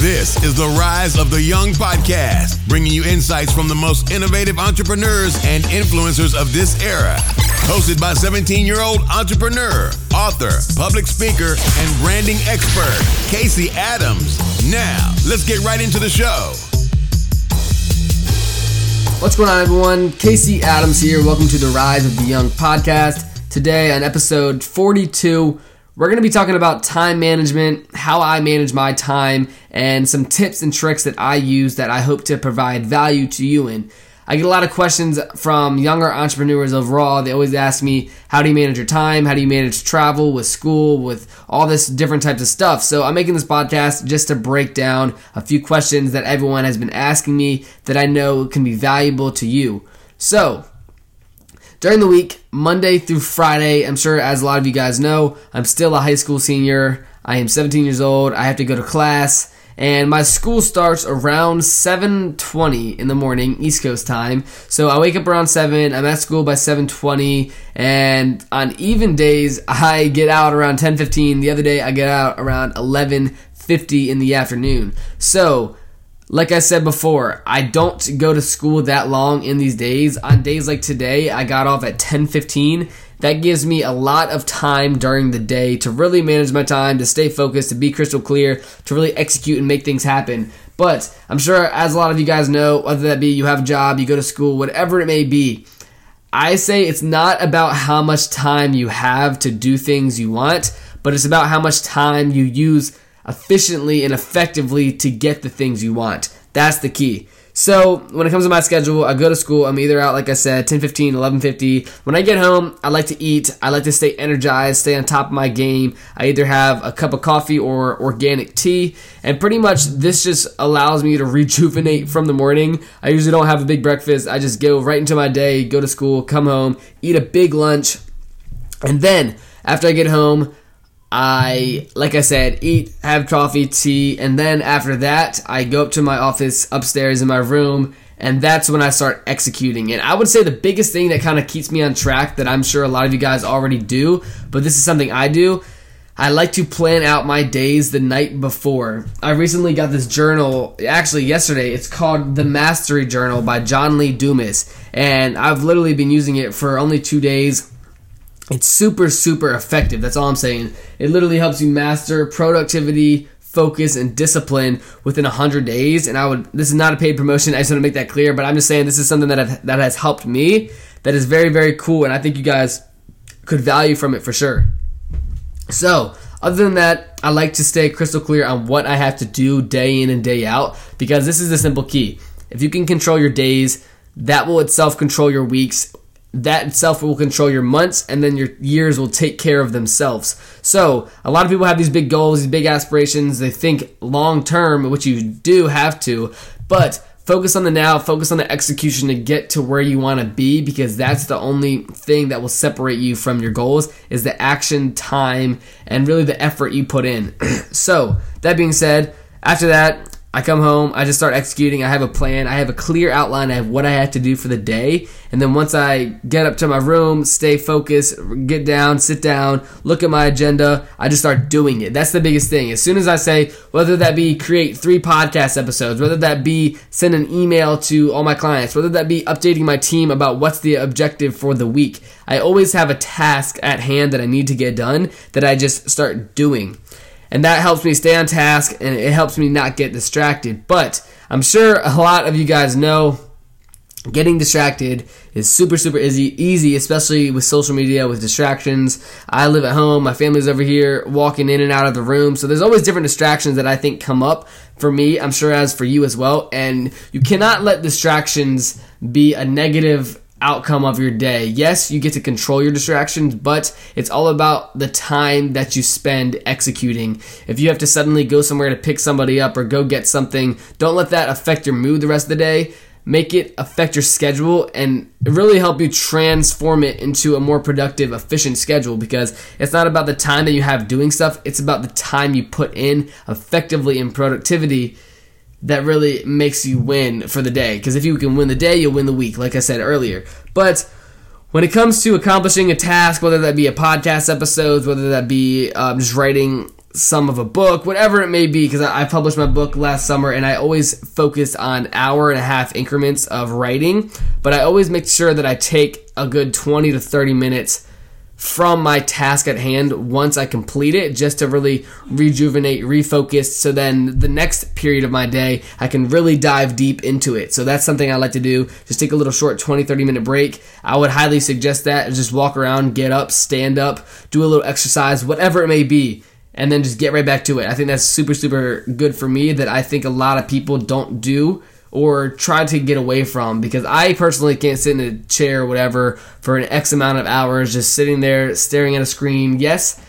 This is the Rise of the Young podcast, bringing you insights from the most innovative entrepreneurs and influencers of this era. Hosted by 17 year old entrepreneur, author, public speaker, and branding expert, Casey Adams. Now, let's get right into the show. What's going on, everyone? Casey Adams here. Welcome to the Rise of the Young podcast. Today, on episode 42, we're going to be talking about time management, how I manage my time, and some tips and tricks that I use that I hope to provide value to you in. I get a lot of questions from younger entrepreneurs overall. They always ask me, how do you manage your time? How do you manage travel with school, with all this different types of stuff? So I'm making this podcast just to break down a few questions that everyone has been asking me that I know can be valuable to you. So, during the week, Monday through Friday, I'm sure as a lot of you guys know, I'm still a high school senior. I am 17 years old. I have to go to class and my school starts around 7:20 in the morning East Coast time. So I wake up around 7, I'm at school by 7:20 and on even days I get out around 10:15. The other day I get out around 11:50 in the afternoon. So like I said before, I don't go to school that long in these days. On days like today, I got off at 10:15. That gives me a lot of time during the day to really manage my time, to stay focused, to be crystal clear, to really execute and make things happen. But I'm sure as a lot of you guys know, whether that be you have a job, you go to school, whatever it may be, I say it's not about how much time you have to do things you want, but it's about how much time you use efficiently and effectively to get the things you want. That's the key. So when it comes to my schedule, I go to school. I'm either out, like I said, 10, 15, 11, 50. When I get home, I like to eat. I like to stay energized, stay on top of my game. I either have a cup of coffee or organic tea. And pretty much this just allows me to rejuvenate from the morning. I usually don't have a big breakfast. I just go right into my day, go to school, come home, eat a big lunch. And then after I get home, I, like I said, eat, have coffee, tea, and then after that, I go up to my office upstairs in my room, and that's when I start executing. it. I would say the biggest thing that kind of keeps me on track that I'm sure a lot of you guys already do, but this is something I do. I like to plan out my days the night before. I recently got this journal, actually yesterday. It's called The Mastery Journal by John Lee Dumas, and I've literally been using it for only two days it's super, super effective. That's all I'm saying. It literally helps you master productivity, focus, and discipline within 100 days. And I would, this is not a paid promotion. I just want to make that clear. But I'm just saying this is something that, I've, that has helped me that is very, very cool. And I think you guys could value from it for sure. So, other than that, I like to stay crystal clear on what I have to do day in and day out because this is the simple key. If you can control your days, that will itself control your weeks that itself will control your months and then your years will take care of themselves. So, a lot of people have these big goals, these big aspirations. They think long term, which you do have to, but focus on the now, focus on the execution to get to where you want to be because that's the only thing that will separate you from your goals is the action, time, and really the effort you put in. so, that being said, after that, I come home, I just start executing. I have a plan, I have a clear outline of what I have to do for the day. And then once I get up to my room, stay focused, get down, sit down, look at my agenda, I just start doing it. That's the biggest thing. As soon as I say, whether that be create three podcast episodes, whether that be send an email to all my clients, whether that be updating my team about what's the objective for the week, I always have a task at hand that I need to get done that I just start doing and that helps me stay on task and it helps me not get distracted. But I'm sure a lot of you guys know getting distracted is super super easy easy especially with social media with distractions. I live at home. My family's over here walking in and out of the room. So there's always different distractions that i think come up for me. I'm sure as for you as well. And you cannot let distractions be a negative outcome of your day. Yes, you get to control your distractions, but it's all about the time that you spend executing. If you have to suddenly go somewhere to pick somebody up or go get something, don't let that affect your mood the rest of the day. Make it affect your schedule and really help you transform it into a more productive, efficient schedule because it's not about the time that you have doing stuff, it's about the time you put in effectively in productivity that really makes you win for the day. Because if you can win the day, you'll win the week, like I said earlier. But when it comes to accomplishing a task, whether that be a podcast episode, whether that be um, just writing some of a book, whatever it may be, because I, I published my book last summer and I always focus on hour and a half increments of writing, but I always make sure that I take a good 20 to 30 minutes from my task at hand once I complete it, just to really rejuvenate, refocus. So then the next period of my day, I can really dive deep into it. So that's something I like to do. Just take a little short 20, 30 minute break. I would highly suggest that. Just walk around, get up, stand up, do a little exercise, whatever it may be. And then just get right back to it. I think that's super, super good for me that I think a lot of people don't do or try to get away from because I personally can't sit in a chair or whatever for an X amount of hours just sitting there staring at a screen. Yes,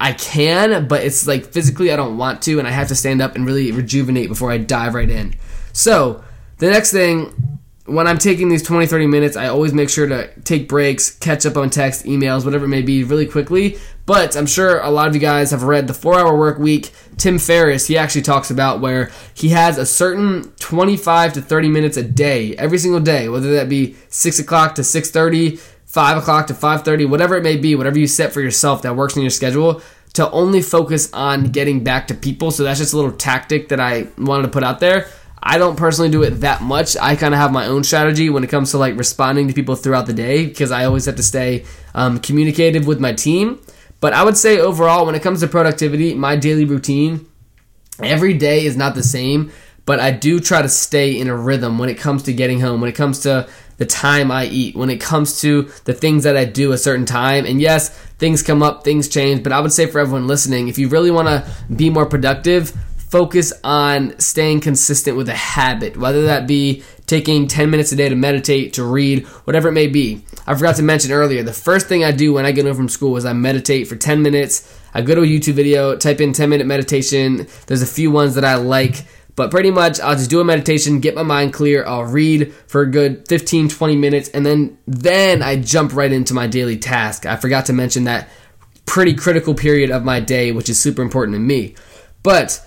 I can, but it's like physically I don't want to, and I have to stand up and really rejuvenate before I dive right in. So, the next thing when I'm taking these 20, 30 minutes, I always make sure to take breaks, catch up on text, emails, whatever it may be, really quickly. But I'm sure a lot of you guys have read the four hour work week. Tim Ferriss, he actually talks about where he has a certain 25 to 30 minutes a day, every single day, whether that be 6 o'clock to 6.30, 5 o'clock to 5.30, whatever it may be, whatever you set for yourself that works in your schedule, to only focus on getting back to people. So that's just a little tactic that I wanted to put out there. I don't personally do it that much. I kind of have my own strategy when it comes to like responding to people throughout the day because I always have to stay um, communicative with my team. But I would say overall, when it comes to productivity, my daily routine every day is not the same. But I do try to stay in a rhythm when it comes to getting home, when it comes to the time I eat, when it comes to the things that I do a certain time. And yes, things come up, things change. But I would say for everyone listening, if you really want to be more productive, focus on staying consistent with a habit, whether that be taking 10 minutes a day to meditate, to read, whatever it may be. I forgot to mention earlier, the first thing I do when I get home from school is I meditate for 10 minutes. I go to a YouTube video, type in 10 minute meditation. There's a few ones that I like, but pretty much I'll just do a meditation, get my mind clear, I'll read for a good 15, 20 minutes, and then then I jump right into my daily task. I forgot to mention that pretty critical period of my day, which is super important to me. But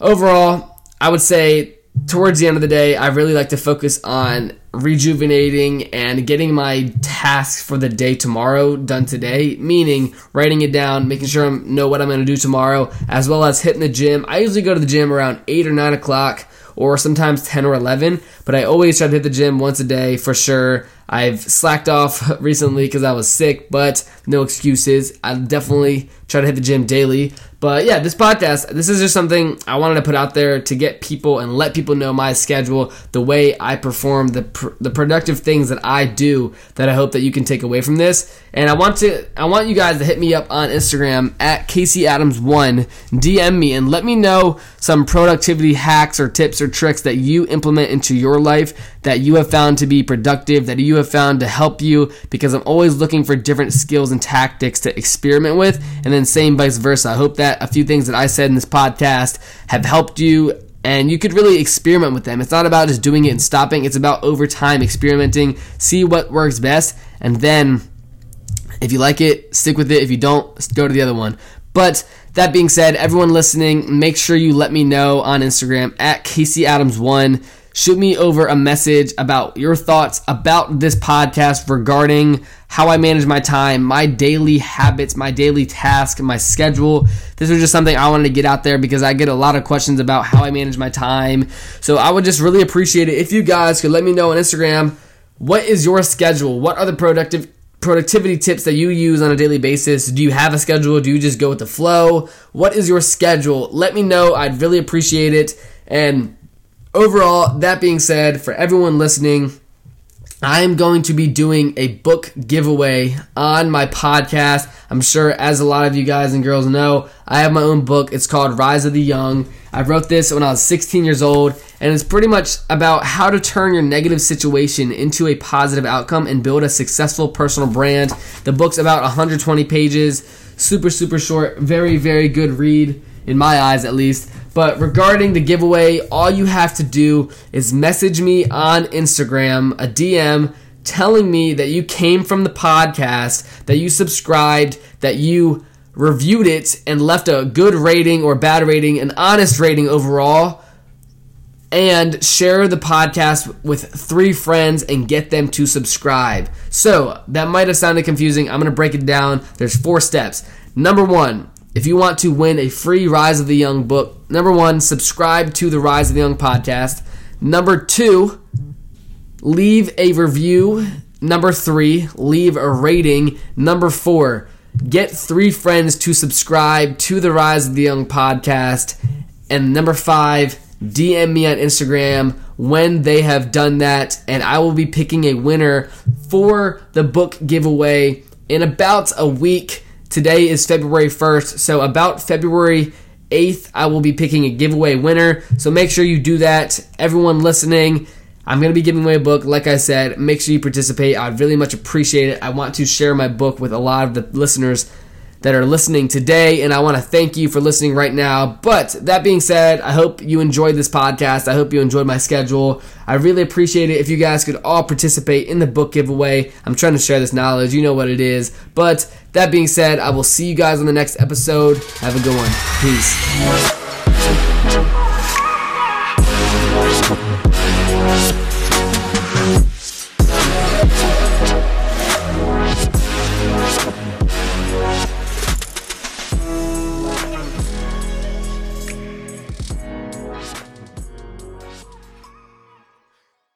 overall, I would say towards the end of the day, I really like to focus on rejuvenating and getting my tasks for the day tomorrow done today, meaning writing it down, making sure I know what I'm going to do tomorrow, as well as hitting the gym. I usually go to the gym around 8 or 9 o'clock or sometimes 10 or 11, but I always try to hit the gym once a day for sure. I've slacked off recently because I was sick, but no excuses. I definitely try to hit the gym daily. But yeah, this podcast, this is just something I wanted to put out there to get people and let people know my schedule, the way I perform, the pr- the productive things that I do that I hope that you can take away from this. And I want to I want you guys to hit me up on Instagram at Casey Adams one DM me and let me know some productivity hacks or tips or tricks that you implement into your life that you have found to be productive, that you have found to help you because I'm always looking for different skills and tactics to experiment with and then same vice versa. I hope that a few things that I said in this podcast have helped you and you could really experiment with them. It's not about just doing it and stopping, it's about over time experimenting, see what works best, and then if you like it, stick with it. If you don't, go to the other one. But that being said, everyone listening, make sure you let me know on Instagram at Casey Adams1 shoot me over a message about your thoughts about this podcast regarding how I manage my time, my daily habits, my daily task, my schedule. This was just something I wanted to get out there because I get a lot of questions about how I manage my time. So I would just really appreciate it if you guys could let me know on Instagram what is your schedule? What are the productive productivity tips that you use on a daily basis? Do you have a schedule? Do you just go with the flow? What is your schedule? Let me know. I'd really appreciate it. And overall, that being said, for everyone listening, I am going to be doing a book giveaway on my podcast. I'm sure, as a lot of you guys and girls know, I have my own book. It's called Rise of the Young. I wrote this when I was 16 years old, and it's pretty much about how to turn your negative situation into a positive outcome and build a successful personal brand. The book's about 120 pages, super, super short, very, very good read, in my eyes at least. But regarding the giveaway, all you have to do is message me on Instagram, a DM, telling me that you came from the podcast, that you subscribed, that you reviewed it and left a good rating or bad rating, an honest rating overall, and share the podcast with three friends and get them to subscribe. So, that might have sounded confusing. I'm to break it down. There's four steps. Number one, if you want to win a free Rise of the Young book, number one, subscribe to the Rise of the Young podcast. Number two, leave a review. Number three, leave a rating. Number four, get three friends to subscribe to the Rise of the Young podcast. And number five, DM me on Instagram when they have done that, and I will be picking a winner for the book giveaway in about a week. Today is February 1st, so about February 8th, I will be picking a giveaway winner. So make sure you do that. Everyone listening, I'm going to be giving away a book. Like I said, make sure you participate. I'd really much appreciate it. I want to share my book with a lot of the listeners that are listening today, and I want to thank you for listening right now. But that being said, I hope you enjoyed this podcast. I hope you enjoyed my schedule. I really appreciate it if you guys could all participate in the book giveaway. I'm trying to share this knowledge, you know what it is. But that being said, I will see you guys on the next episode. Have a good one. Peace.